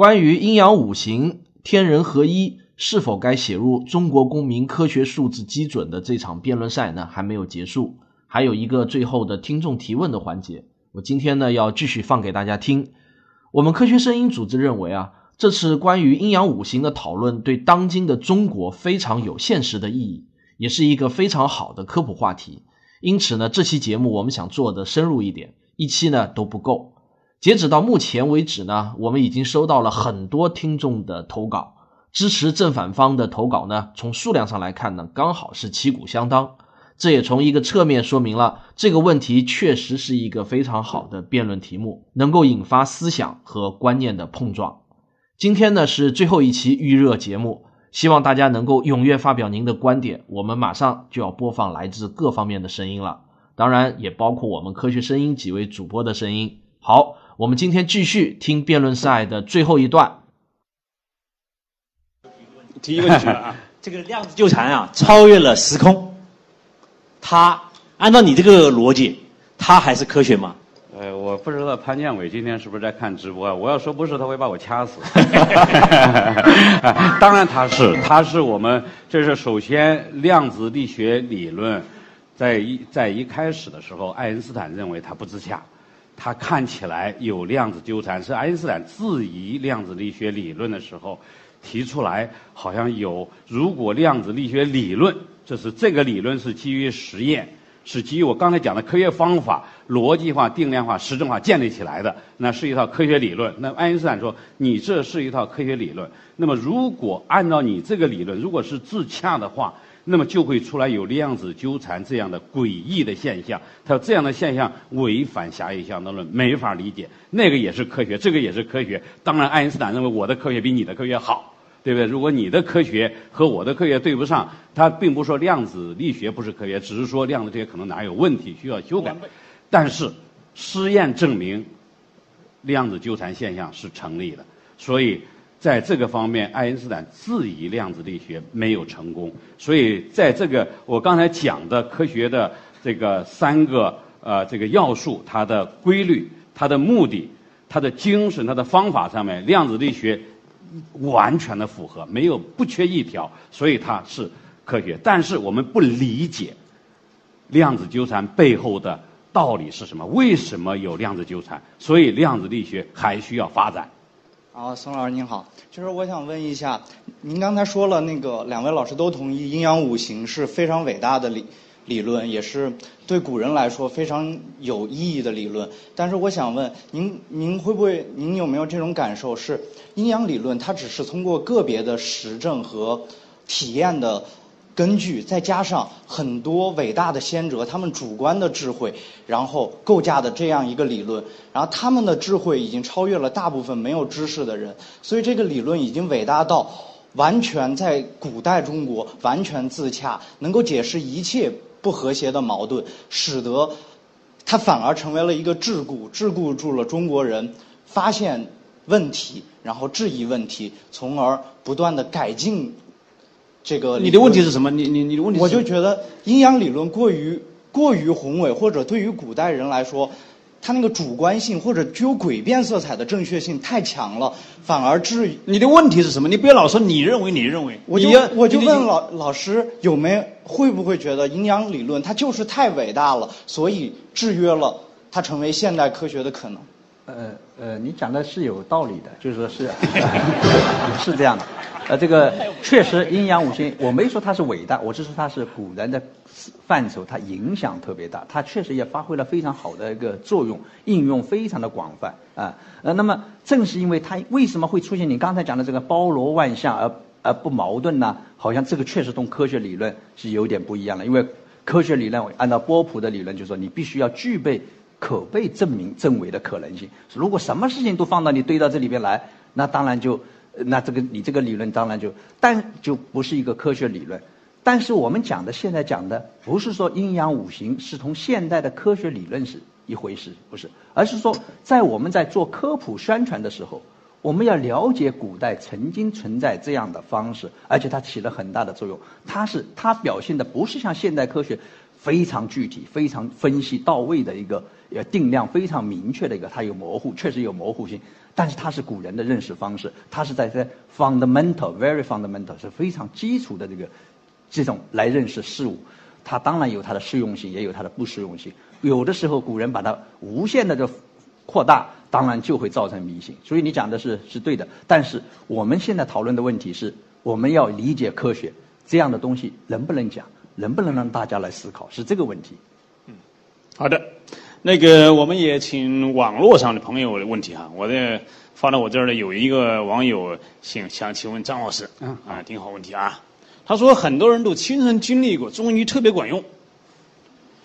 关于阴阳五行、天人合一是否该写入中国公民科学数字基准的这场辩论赛呢，还没有结束，还有一个最后的听众提问的环节。我今天呢要继续放给大家听。我们科学声音组织认为啊，这次关于阴阳五行的讨论对当今的中国非常有现实的意义，也是一个非常好的科普话题。因此呢，这期节目我们想做的深入一点，一期呢都不够。截止到目前为止呢，我们已经收到了很多听众的投稿，支持正反方的投稿呢，从数量上来看呢，刚好是旗鼓相当。这也从一个侧面说明了这个问题确实是一个非常好的辩论题目，能够引发思想和观念的碰撞。今天呢是最后一期预热节目，希望大家能够踊跃发表您的观点。我们马上就要播放来自各方面的声音了，当然也包括我们科学声音几位主播的声音。好。我们今天继续听辩论赛的最后一段。提一个问题啊，这个量子纠缠啊，超越了时空，它按照你这个逻辑，它还是科学吗？呃，我不知道潘建伟今天是不是在看直播啊？我要说不是，他会把我掐死。当然他是，他是我们这是首先量子力学理论，在一在一开始的时候，爱因斯坦认为它不自洽。它看起来有量子纠缠，是爱因斯坦质疑量子力学理论的时候提出来，好像有。如果量子力学理论，这是这个理论是基于实验，是基于我刚才讲的科学方法、逻辑化、定量化、实证化建立起来的，那是一套科学理论。那爱因斯坦说，你这是一套科学理论。那么，如果按照你这个理论，如果是自洽的话。那么就会出来有量子纠缠这样的诡异的现象。他说这样的现象违反狭义相对论，没法理解。那个也是科学，这个也是科学。当然，爱因斯坦认为我的科学比你的科学好，对不对？如果你的科学和我的科学对不上，他并不说量子力学不是科学，只是说量子这些可能哪有问题需要修改。但是实验证明量子纠缠现象是成立的，所以。在这个方面，爱因斯坦质疑量子力学没有成功，所以在这个我刚才讲的科学的这个三个呃这个要素，它的规律、它的目的、它的精神、它的方法上面，量子力学完全的符合，没有不缺一条，所以它是科学。但是我们不理解量子纠缠背后的道理是什么？为什么有量子纠缠？所以量子力学还需要发展。啊，宋老师您好，就是我想问一下，您刚才说了那个两位老师都同意阴阳五行是非常伟大的理理论，也是对古人来说非常有意义的理论。但是我想问您，您会不会，您有没有这种感受，是阴阳理论它只是通过个别的实证和体验的？根据再加上很多伟大的先哲他们主观的智慧，然后构架的这样一个理论，然后他们的智慧已经超越了大部分没有知识的人，所以这个理论已经伟大到完全在古代中国完全自洽，能够解释一切不和谐的矛盾，使得它反而成为了一个桎梏，桎梏住了中国人发现问题，然后质疑问题，从而不断的改进。这个你的问题是什么？你你你的问题？我就觉得阴阳理论过于过于宏伟，或者对于古代人来说，它那个主观性或者具有诡辩色彩的正确性太强了，反而至于你的问题是什么？你不要老说你认为你认为，我就我就问老老师有没有会不会觉得阴阳理论它就是太伟大了，所以制约了它成为现代科学的可能？呃呃，你讲的是有道理的，就是说是 是这样的。呃，这个确实阴阳五行，我没说它是伟大，我是说它是古人的范畴，它影响特别大，它确实也发挥了非常好的一个作用，应用非常的广泛啊。呃，那么正是因为它为什么会出现你刚才讲的这个包罗万象而而不矛盾呢？好像这个确实同科学理论是有点不一样的，因为科学理论按照波普的理论，就是说你必须要具备可被证明证伪的可能性。如果什么事情都放到你堆到这里边来，那当然就。那这个你这个理论当然就，但就不是一个科学理论。但是我们讲的现在讲的不是说阴阳五行是同现代的科学理论是一回事，不是，而是说在我们在做科普宣传的时候，我们要了解古代曾经存在这样的方式，而且它起了很大的作用。它是它表现的不是像现代科学非常具体、非常分析到位的一个呃定量非常明确的一个，它有模糊，确实有模糊性，但是它是古人的认识方式，它是在在 fundamental very fundamental 是非常基础的这个这种来认识事物，它当然有它的适用性，也有它的不适用性。有的时候古人把它无限的就扩大，当然就会造成迷信。所以你讲的是是对的，但是我们现在讨论的问题是，我们要理解科学这样的东西能不能讲，能不能让大家来思考，是这个问题。嗯好的，那个我们也请网络上的朋友的问题哈，我的发到我这儿的有一个网友想想请问张老师，啊，挺好问题啊。他说很多人都亲身经历过中医特别管用，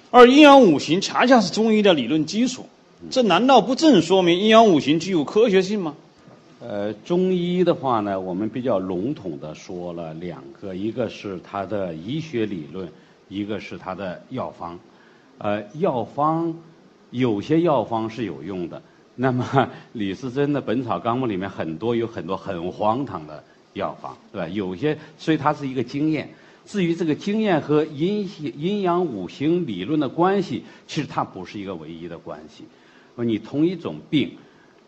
而阴阳五行恰恰是中医的理论基础，这难道不正说明阴阳五行具有科学性吗？呃，中医的话呢，我们比较笼统的说了两个，一个是它的医学理论，一个是它的药方。呃，药方有些药方是有用的。那么李时珍的《本草纲目》里面很多有很多很荒唐的药方，对吧？有些所以它是一个经验。至于这个经验和阴阴阳五行理论的关系，其实它不是一个唯一的关系。你同一种病，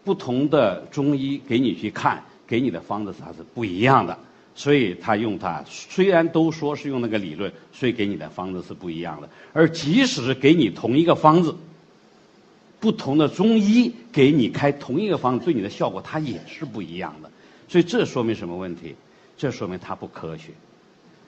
不同的中医给你去看，给你的方子它是不一样的。所以他用它，虽然都说是用那个理论，所以给你的方子是不一样的。而即使是给你同一个方子，不同的中医给你开同一个方子，对你的效果它也是不一样的。所以这说明什么问题？这说明它不科学，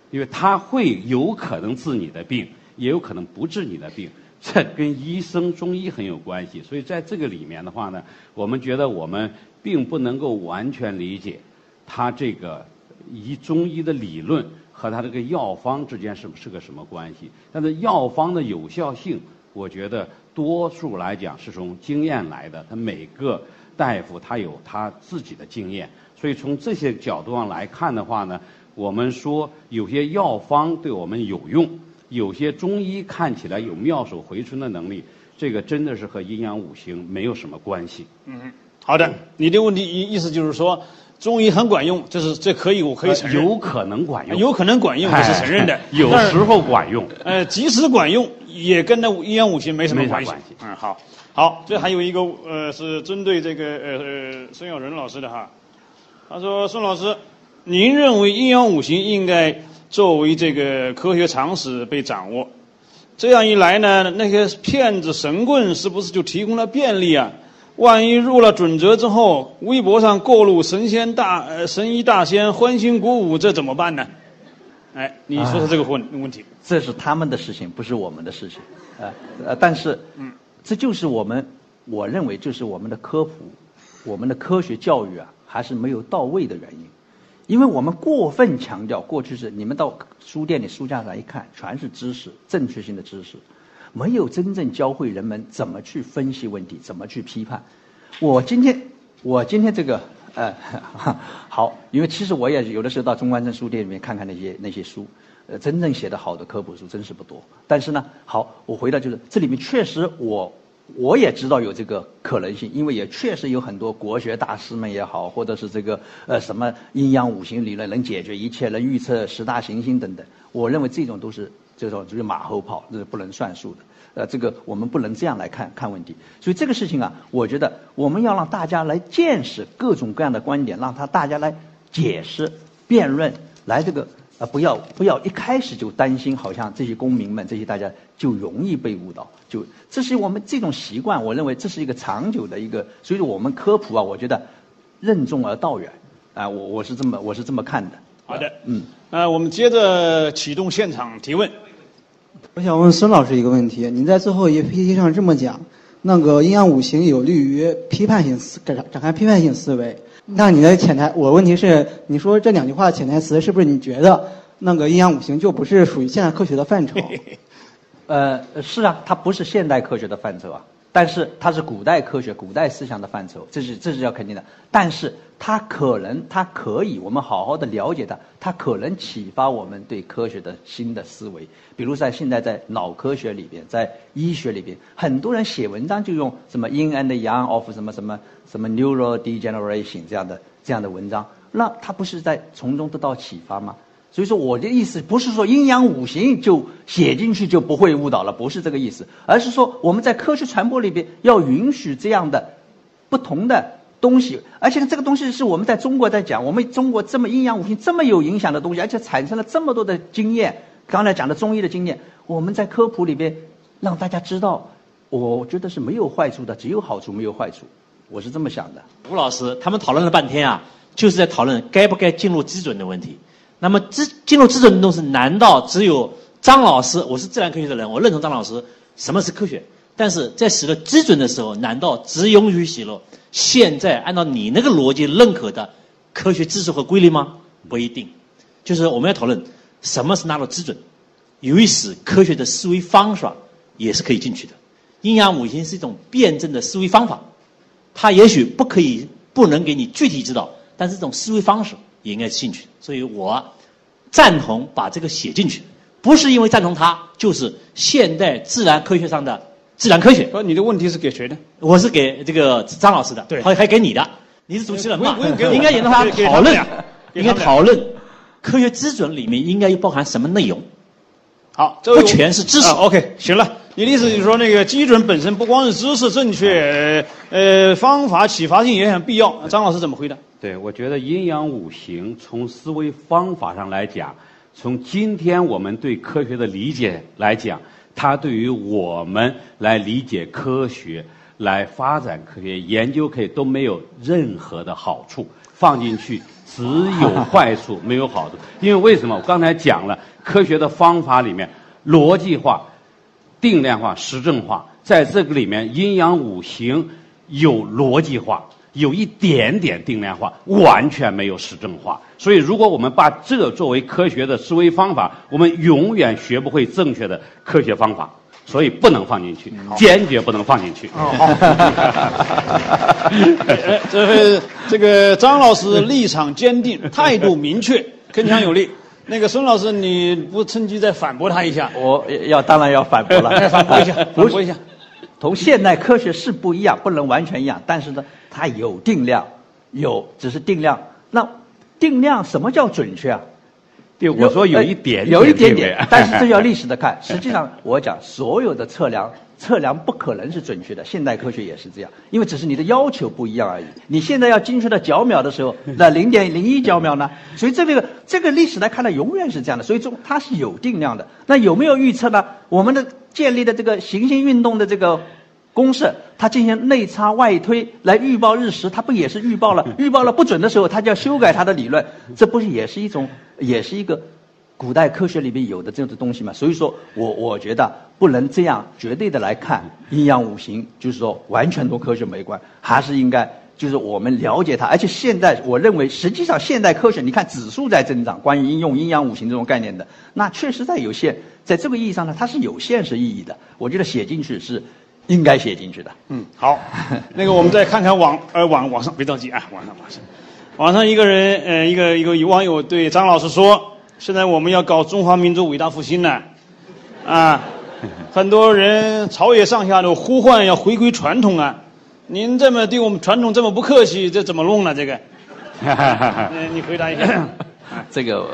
因为它会有可能治你的病，也有可能不治你的病。这跟医生中医很有关系。所以在这个里面的话呢，我们觉得我们并不能够完全理解它这个。以中医的理论和它这个药方之间是是个什么关系？但是药方的有效性，我觉得多数来讲是从经验来的。他每个大夫他有他自己的经验，所以从这些角度上来看的话呢，我们说有些药方对我们有用，有些中医看起来有妙手回春的能力，这个真的是和阴阳五行没有什么关系。嗯，好的，你的问题意意思就是说。中医很管用，这是这可以，我可以承认。有可能管用，有可能管用，我是承认的。有时候管用，呃，即使管用，也跟那阴阳五行没什么关系。嗯，好，好，这还有一个呃，是针对这个呃呃孙耀仁老师的哈。他说：“孙老师，您认为阴阳五行应该作为这个科学常识被掌握？这样一来呢，那些骗子神棍是不是就提供了便利啊？”万一入了准则之后，微博上过路神仙大呃神医大仙欢欣鼓舞，这怎么办呢？哎，你说说这个问问题。这是他们的事情，不是我们的事情。呃呃，但是，嗯，这就是我们，我认为就是我们的科普，我们的科学教育啊，还是没有到位的原因。因为我们过分强调，过去是你们到书店里书架上一看，全是知识，正确性的知识。没有真正教会人们怎么去分析问题，怎么去批判。我今天，我今天这个，呃，好，因为其实我也有的时候到中关村书店里面看看那些那些书，呃，真正写的好的科普书真是不多。但是呢，好，我回到就是这里面确实我我也知道有这个可能性，因为也确实有很多国学大师们也好，或者是这个呃什么阴阳五行理论能解决一切，能预测十大行星等等。我认为这种都是。这种就是马后炮，这是不能算数的。呃，这个我们不能这样来看看问题。所以这个事情啊，我觉得我们要让大家来见识各种各样的观点，让他大家来解释、辩论，来这个啊，不要不要一开始就担心，好像这些公民们这些大家就容易被误导。就这是我们这种习惯，我认为这是一个长久的一个。所以说我们科普啊，我觉得任重而道远啊，我我是这么我是这么看的。好的，嗯，呃，我们接着启动现场提问。我想问孙老师一个问题：您在最后一 PPT 上这么讲，那个阴阳五行有利于批判性思展展开批判性思维。那你的潜台，我问题是，你说这两句话的潜台词是不是你觉得那个阴阳五行就不是属于现代科学的范畴？呃，是啊，它不是现代科学的范畴啊。但是它是古代科学、古代思想的范畴，这是这是要肯定的。但是它可能，它可以，我们好好的了解它，它可能启发我们对科学的新的思维。比如在现在在脑科学里边，在医学里边，很多人写文章就用什么 in and young of” 什么什么什么 “neural degeneration” 这样的这样的文章，那他不是在从中得到启发吗？所以说我的意思不是说阴阳五行就写进去就不会误导了，不是这个意思，而是说我们在科学传播里边要允许这样的不同的东西，而且，这个东西是我们在中国在讲，我们中国这么阴阳五行这么有影响的东西，而且产生了这么多的经验，刚才讲的中医的经验，我们在科普里边让大家知道，我觉得是没有坏处的，只有好处没有坏处，我是这么想的。吴老师他们讨论了半天啊，就是在讨论该不该进入基准的问题。那么，基进入基准的东西，难道只有张老师？我是自然科学的人，我认同张老师什么是科学。但是在写了基准的时候，难道只允许写了现在按照你那个逻辑认可的科学知识和规律吗？不一定。就是我们要讨论什么是纳入基准，由于使科学的思维方法也是可以进去的。阴阳五行是一种辩证的思维方法，它也许不可以不能给你具体指导，但是这种思维方式。也应该进去，所以我赞同把这个写进去，不是因为赞同它，就是现代自然科学上的自然科学。你的问题是给谁的？我是给这个张老师的，对，还还给你的，你是主持人嘛？应该引导他讨论，应该讨论科学基准里面应该包含什么内容。好，这不全是知识。OK，行了，你的意思就是说，那个基准本身不光是知识正确，呃，方法启发性也很必要。张老师怎么回答？对，我觉得阴阳五行从思维方法上来讲，从今天我们对科学的理解来讲，它对于我们来理解科学、来发展科学研究可以都没有任何的好处。放进去只有坏处，没有好处。因为为什么？我刚才讲了，科学的方法里面逻辑化、定量化、实证化，在这个里面阴阳五行有逻辑化。有一点点定量化，完全没有实证化。所以，如果我们把这作为科学的思维方法，我们永远学不会正确的科学方法。所以，不能放进去，坚决不能放进去。好，这这个张老师立场坚定，态度明确，铿锵有力。那个孙老师，你不趁机再反驳他一下？我要当然要反驳了，反驳一下，反驳一下。同现代科学是不一样，不能完全一样，但是呢。它有定量，有只是定量。那定量什么叫准确啊？对，我说有一点，有一点点，但是这要 历史的看。实际上，我讲所有的测量，测量不可能是准确的。现代科学也是这样，因为只是你的要求不一样而已。你现在要精确到角秒的时候，那 零点零一角秒呢？所以这个这个历史来看呢，永远是这样的。所以中它是有定量的。那有没有预测呢？我们的建立的这个行星运动的这个。公式，它进行内插外推来预报日食，它不也是预报了？预报了不准的时候，它就要修改它的理论，这不是也是一种，也是一个古代科学里面有的这样的东西嘛？所以说我我觉得不能这样绝对的来看阴阳五行，就是说完全同科学没关，还是应该就是我们了解它。而且现在我认为，实际上现代科学，你看指数在增长，关于应用阴阳五行这种概念的，那确实在有限，在这个意义上呢，它是有现实意义的。我觉得写进去是。应该写进去的。嗯，好，那个我们再看看网呃网网上别着急啊，网上网上，网上一个人呃一个一个网友对张老师说，现在我们要搞中华民族伟大复兴呢，啊，很多人朝野上下都呼唤要回归传统啊，您这么对我们传统这么不客气，这怎么弄呢？这个，嗯，你回答一下。这个，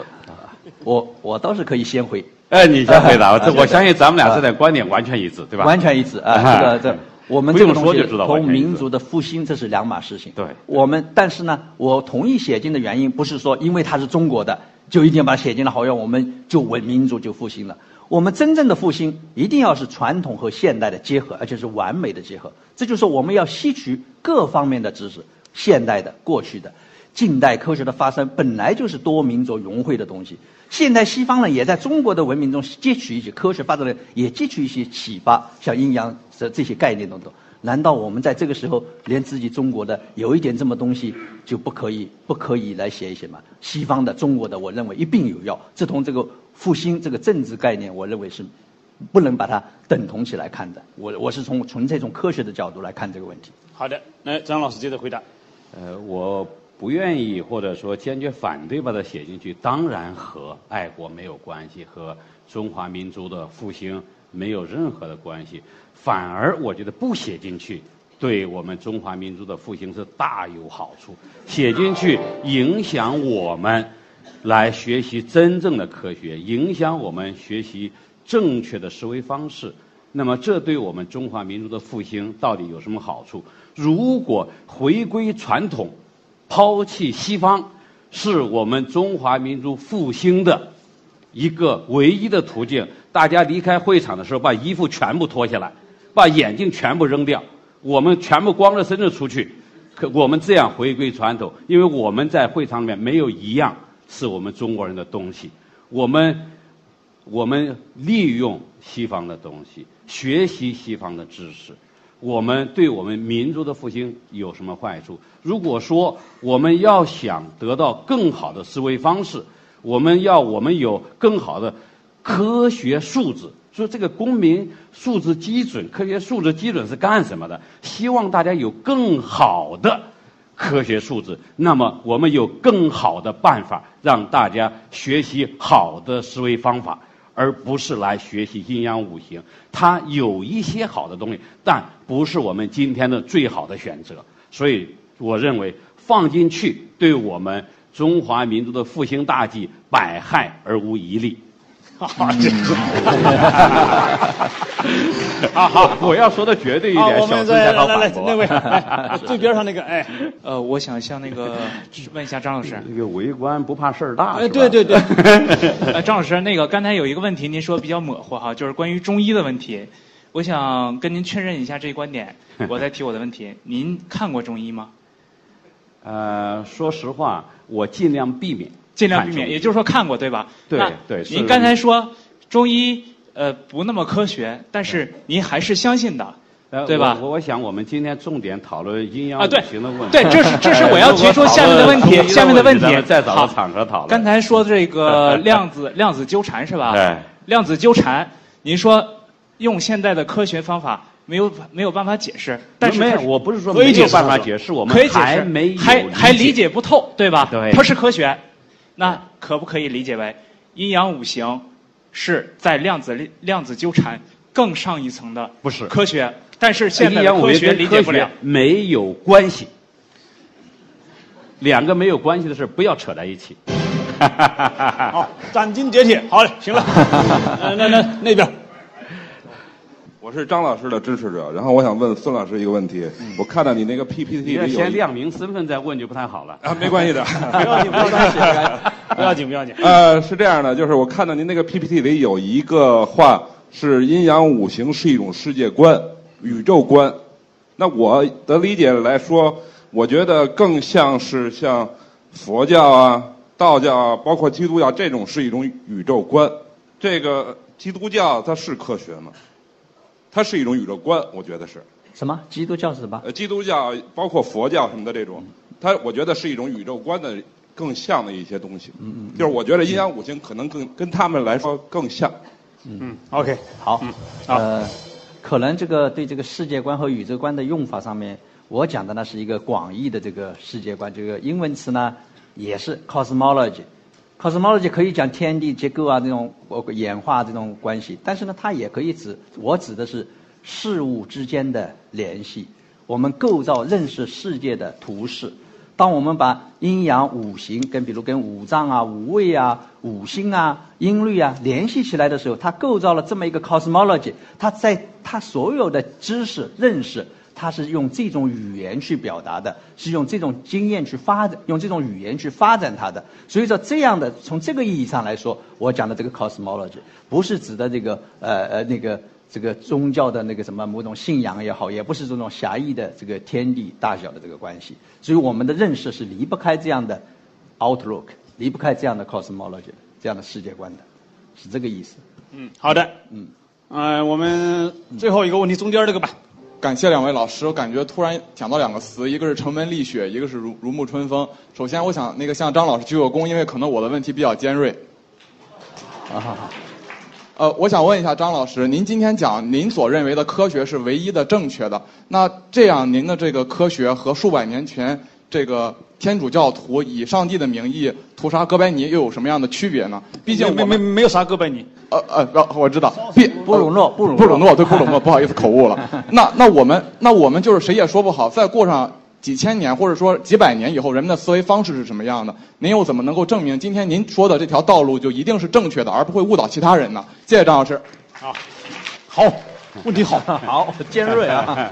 我我倒是可以先回。哎，你先回答。这我相信咱们俩这点观点完全一致，对吧？完全一致啊！这个这，我们这个东西同民族的复兴这是两码事情。对，我们但是呢，我同意写进的原因不是说因为它是中国的就一定要把它写进了，好像我们就文民族就复兴了。我们真正的复兴一定要是传统和现代的结合，而且是完美的结合。这就是我们要吸取各方面的知识，现代的、过去的。近代科学的发生本来就是多民族融汇的东西。现代西方呢，也在中国的文明中汲取一些科学发展的，也汲取一些启发，像阴阳这这些概念等等。难道我们在这个时候连自己中国的有一点这么东西就不可以不可以来写一写吗？西方的、中国的，我认为一并有要。这同这个复兴这个政治概念，我认为是不能把它等同起来看的。我我是从纯粹从科学的角度来看这个问题。好的，来张老师接着回答。呃，我。不愿意或者说坚决反对把它写进去，当然和爱国没有关系，和中华民族的复兴没有任何的关系。反而我觉得不写进去，对我们中华民族的复兴是大有好处。写进去影响我们来学习真正的科学，影响我们学习正确的思维方式。那么，这对我们中华民族的复兴到底有什么好处？如果回归传统，抛弃西方，是我们中华民族复兴的一个唯一的途径。大家离开会场的时候，把衣服全部脱下来，把眼镜全部扔掉，我们全部光着身子出去。可我们这样回归传统，因为我们在会场里面没有一样是我们中国人的东西。我们我们利用西方的东西，学习西方的知识。我们对我们民族的复兴有什么坏处？如果说我们要想得到更好的思维方式，我们要我们有更好的科学素质。说这个公民素质基准、科学素质基准是干什么的？希望大家有更好的科学素质。那么我们有更好的办法让大家学习好的思维方法。而不是来学习阴阳五行，它有一些好的东西，但不是我们今天的最好的选择。所以，我认为放进去对我们中华民族的复兴大计百害而无一利。好，这好好，我要说的绝对一点，我们再来来来，那位 最边上那个，哎，呃，我想向那个 问一下张老师，这个围观不怕事儿大，哎，对对对，呃，张老师，那个刚才有一个问题，您说比较模糊哈，就是关于中医的问题，我想跟您确认一下这一观点，我再提我的问题，您看过中医吗？呃，说实话，我尽量避免。尽量避免，也就是说看过对吧？对对。您刚才说中医呃不那么科学，但是您还是相信的，对吧？我我想我们今天重点讨论阴阳五行的问题。对，这是这是我要提出下面的问题，下面的问题。再找个场合讨论。刚才说这个 量子量子纠缠是吧？对。量子纠缠，您说用现在的科学方法没有没有办法解释，但是没有，我不是说没有办法解释，我们还没还还理解不透，对吧？对。它是科学。那可不可以理解为阴阳五行是在量子量子纠缠更上一层的不是科学？但是现在科学理解不了，没有关系。两个没有关系的事不要扯在一起。好，斩钉截铁。好嘞，行了。那那那边。我是张老师的支持者，然后我想问孙老师一个问题。我看到你那个 PPT 里有先亮明身份再问就不太好了啊，没关系的，不要紧，不要紧，不要紧，不要紧。呃，是这样的，就是我看到您那个 PPT 里有一个话是阴阳五行是一种世界观、宇宙观。那我的理解来说，我觉得更像是像佛教啊、道教啊，包括基督教这种是一种宇宙观。这个基督教它是科学吗？它是一种宇宙观，我觉得是。什么？基督教是什么？呃，基督教包括佛教什么的这种，它我觉得是一种宇宙观的更像的一些东西。嗯嗯。就是我觉得阴阳五行可能更跟他们来说更像。嗯。嗯 OK。好。嗯呃，可能这个对这个世界观和宇宙观的用法上面，我讲的呢是一个广义的这个世界观。这个英文词呢也是 cosmology。Cosmology 可以讲天地结构啊，这种演化这种关系，但是呢，它也可以指我指的是事物之间的联系，我们构造认识世界的图式。当我们把阴阳五行跟比如跟五脏啊、五味啊、五星啊、音律啊联系起来的时候，它构造了这么一个 cosmology，它在它所有的知识认识。他是用这种语言去表达的，是用这种经验去发展，用这种语言去发展它的。所以说，这样的从这个意义上来说，我讲的这个 cosmology 不是指的这个呃呃那个这个宗教的那个什么某种信仰也好，也不是这种狭义的这个天地大小的这个关系。所以我们的认识是离不开这样的 outlook，离不开这样的 cosmology 这样的世界观的，是这个意思。嗯，好的。嗯，呃，我们最后一个问题，中间这个吧。感谢两位老师，我感觉突然讲到两个词，一个是城门立雪，一个是如如沐春风。首先，我想那个向张老师鞠个躬，因为可能我的问题比较尖锐。啊哈哈。呃，我想问一下张老师，您今天讲您所认为的科学是唯一的正确的，那这样您的这个科学和数百年前这个天主教徒以上帝的名义屠杀哥白尼又有什么样的区别呢？毕竟没没没有杀哥白尼。呃呃，我知道，布鲁诺，布鲁布鲁诺，对布鲁诺，不好意思口误了。那那我们那我们就是谁也说不好，再过上几千年或者说几百年以后人们的思维方式是什么样的？您又怎么能够证明今天您说的这条道路就一定是正确的，而不会误导其他人呢？谢谢张老师。好，好，问题好，好尖锐啊。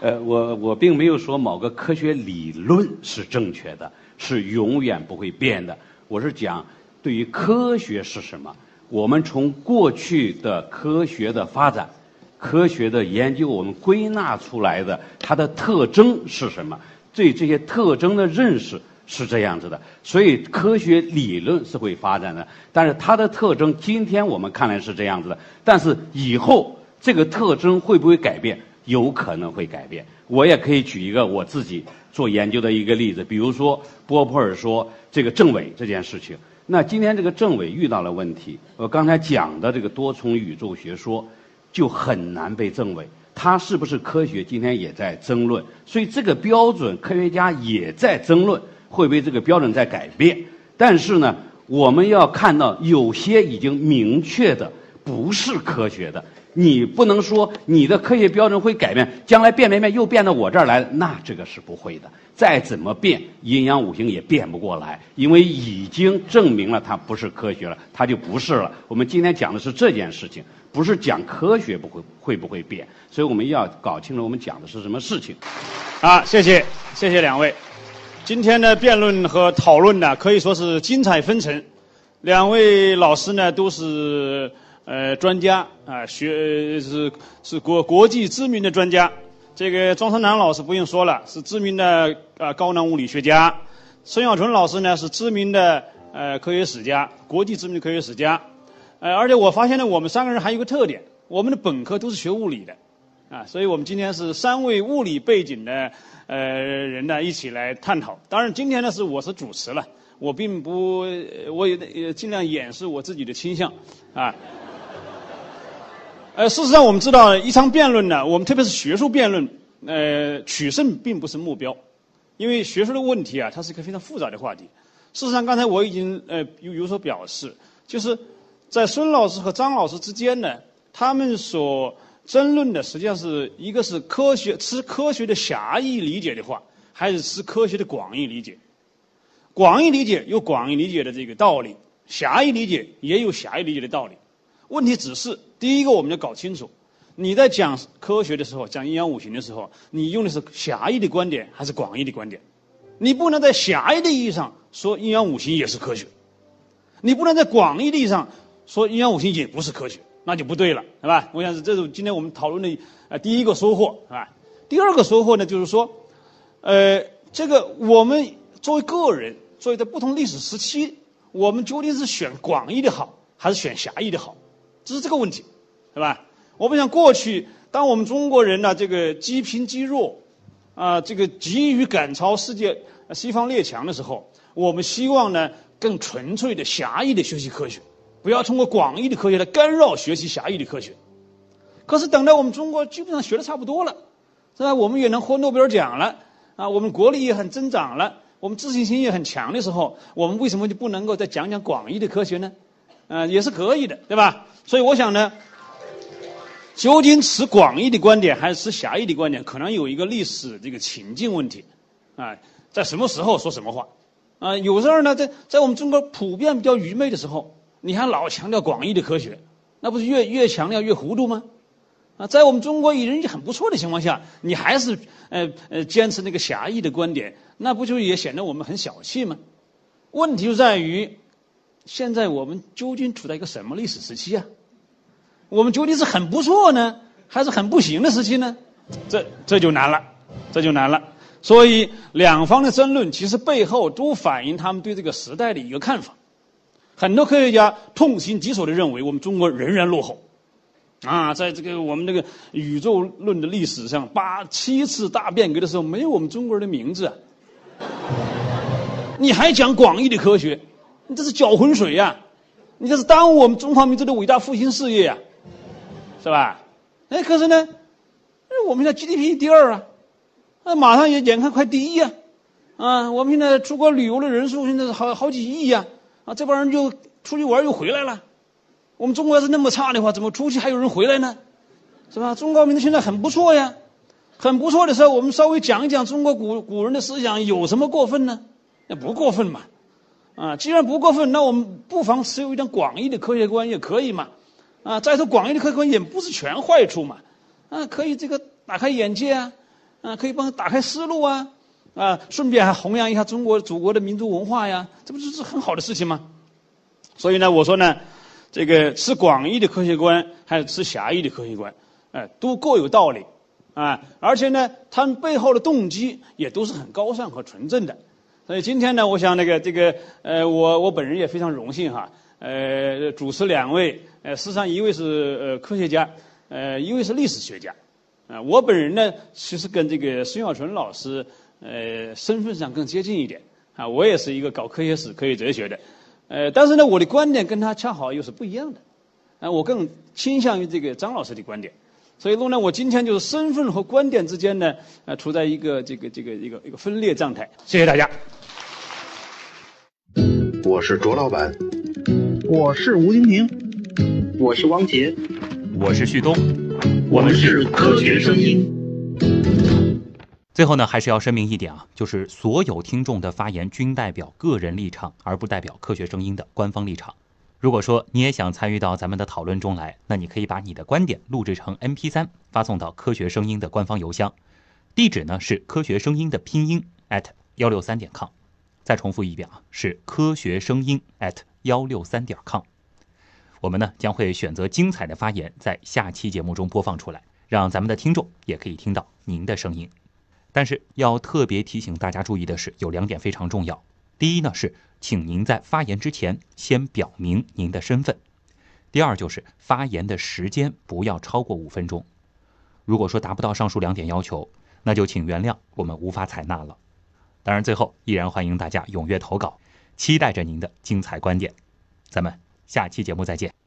呃，我我并没有说某个科学理论是正确的，是永远不会变的。我是讲，对于科学是什么，我们从过去的科学的发展、科学的研究，我们归纳出来的它的特征是什么？对这些特征的认识是这样子的。所以科学理论是会发展的，但是它的特征今天我们看来是这样子的，但是以后这个特征会不会改变？有可能会改变。我也可以举一个我自己做研究的一个例子，比如说波普尔说这个政委这件事情。那今天这个政委遇到了问题，我刚才讲的这个多重宇宙学说就很难被证伪。它是不是科学？今天也在争论。所以这个标准，科学家也在争论，会不会这个标准在改变？但是呢，我们要看到有些已经明确的不是科学的。你不能说你的科学标准会改变，将来变变变又变到我这儿来，那这个是不会的。再怎么变，阴阳五行也变不过来，因为已经证明了它不是科学了，它就不是了。我们今天讲的是这件事情，不是讲科学不会会不会变，所以我们要搞清楚我们讲的是什么事情。啊，谢谢谢谢两位，今天的辩论和讨论呢可以说是精彩纷呈，两位老师呢都是。呃，专家啊，学是是国国际知名的专家。这个庄生南老师不用说了，是知名的啊高能物理学家。孙小纯老师呢是知名的呃科学史家，国际知名的科学史家。呃，而且我发现呢，我们三个人还有一个特点，我们的本科都是学物理的，啊，所以我们今天是三位物理背景的呃人呢一起来探讨。当然，今天呢是我是主持了，我并不，我也尽量掩饰我自己的倾向，啊。呃，事实上，我们知道一场辩论呢，我们特别是学术辩论，呃，取胜并不是目标，因为学术的问题啊，它是一个非常复杂的话题。事实上，刚才我已经呃有有所表示，就是在孙老师和张老师之间呢，他们所争论的实际上是一个是科学吃科学的狭义理解的话，还是吃科学的广义理解？广义理解有广义理解的这个道理，狭义理解也有狭义理解的道理。问题只是。第一个，我们要搞清楚，你在讲科学的时候，讲阴阳五行的时候，你用的是狭义的观点还是广义的观点？你不能在狭义的意义上说阴阳五行也是科学，你不能在广义的意义上说阴阳五行也不是科学，那就不对了，是吧？我想是这是今天我们讨论的呃第一个收获，是吧？第二个收获呢，就是说，呃，这个我们作为个人，作为在不同历史时期，我们究竟是选广义的好，还是选狭义的好？只是这个问题，是吧？我们想过去，当我们中国人呢，这个积贫积弱，啊，这个急于赶超世界西方列强的时候，我们希望呢，更纯粹的狭义的学习科学，不要通过广义的科学来干扰学习狭义的科学。可是等到我们中国基本上学的差不多了，是吧？我们也能获诺贝尔奖了，啊，我们国力也很增长了，我们自信心也很强的时候，我们为什么就不能够再讲讲广义的科学呢？嗯，也是可以的，对吧？所以我想呢，究竟持广义的观点还是持狭义的观点，可能有一个历史这个情境问题，啊，在什么时候说什么话，啊，有时候呢，在在我们中国普遍比较愚昧的时候，你还老强调广义的科学，那不是越越强调越糊涂吗？啊，在我们中国人气很不错的情况下，你还是呃呃坚持那个狭义的观点，那不就也显得我们很小气吗？问题就在于。现在我们究竟处在一个什么历史时期啊？我们究竟是很不错呢，还是很不行的时期呢？这这就难了，这就难了。所以两方的争论其实背后都反映他们对这个时代的一个看法。很多科学家痛心疾首的认为，我们中国仍然落后。啊，在这个我们这个宇宙论的历史上，八七次大变革的时候，没有我们中国人的名字。啊。你还讲广义的科学？你这是搅浑水呀！你这是耽误我们中华民族的伟大复兴事业呀，是吧？哎，可是呢，我们现在 GDP 第二啊，那马上也眼看快第一呀，啊，我们现在出国旅游的人数现在是好好几亿呀，啊，这帮人就出去玩又回来了。我们中国要是那么差的话，怎么出去还有人回来呢？是吧？中国民族现在很不错呀，很不错的时候，我们稍微讲一讲中国古古人的思想有什么过分呢？那不过分嘛。啊，既然不过分，那我们不妨持有一点广义的科学观也可以嘛。啊，再说广义的科学观也不是全坏处嘛。啊，可以这个打开眼界啊，啊，可以帮打开思路啊，啊，顺便还弘扬一下中国祖国的民族文化呀，这不就是很好的事情吗？所以呢，我说呢，这个持广义的科学观还是持狭义的科学观，哎，都各有道理。啊，而且呢，他们背后的动机也都是很高尚和纯正的，所以今天呢，我想那个这个呃，我我本人也非常荣幸哈，呃，主持两位，呃，实际上一位是呃科学家，呃，一位是历史学家，啊，我本人呢，其实跟这个孙小纯老师，呃，身份上更接近一点，啊，我也是一个搞科学史、科学哲学的，呃，但是呢，我的观点跟他恰好又是不一样的，啊，我更倾向于这个张老师的观点。所以说呢，我今天就是身份和观点之间呢，呃，处在一个这个这个一个一个分裂状态。谢谢大家。我是卓老板，我是吴婷婷，我是汪杰，我是旭东，我们是科学声音。最后呢，还是要声明一点啊，就是所有听众的发言均代表个人立场，而不代表科学声音的官方立场。如果说你也想参与到咱们的讨论中来，那你可以把你的观点录制成 MP3 发送到科学声音的官方邮箱，地址呢是科学声音的拼音 at 幺六三点 com。再重复一遍啊，是科学声音 at 幺六三点 com。我们呢将会选择精彩的发言在下期节目中播放出来，让咱们的听众也可以听到您的声音。但是要特别提醒大家注意的是，有两点非常重要。第一呢是。请您在发言之前先表明您的身份。第二就是发言的时间不要超过五分钟。如果说达不到上述两点要求，那就请原谅我们无法采纳了。当然，最后依然欢迎大家踊跃投稿，期待着您的精彩观点。咱们下期节目再见。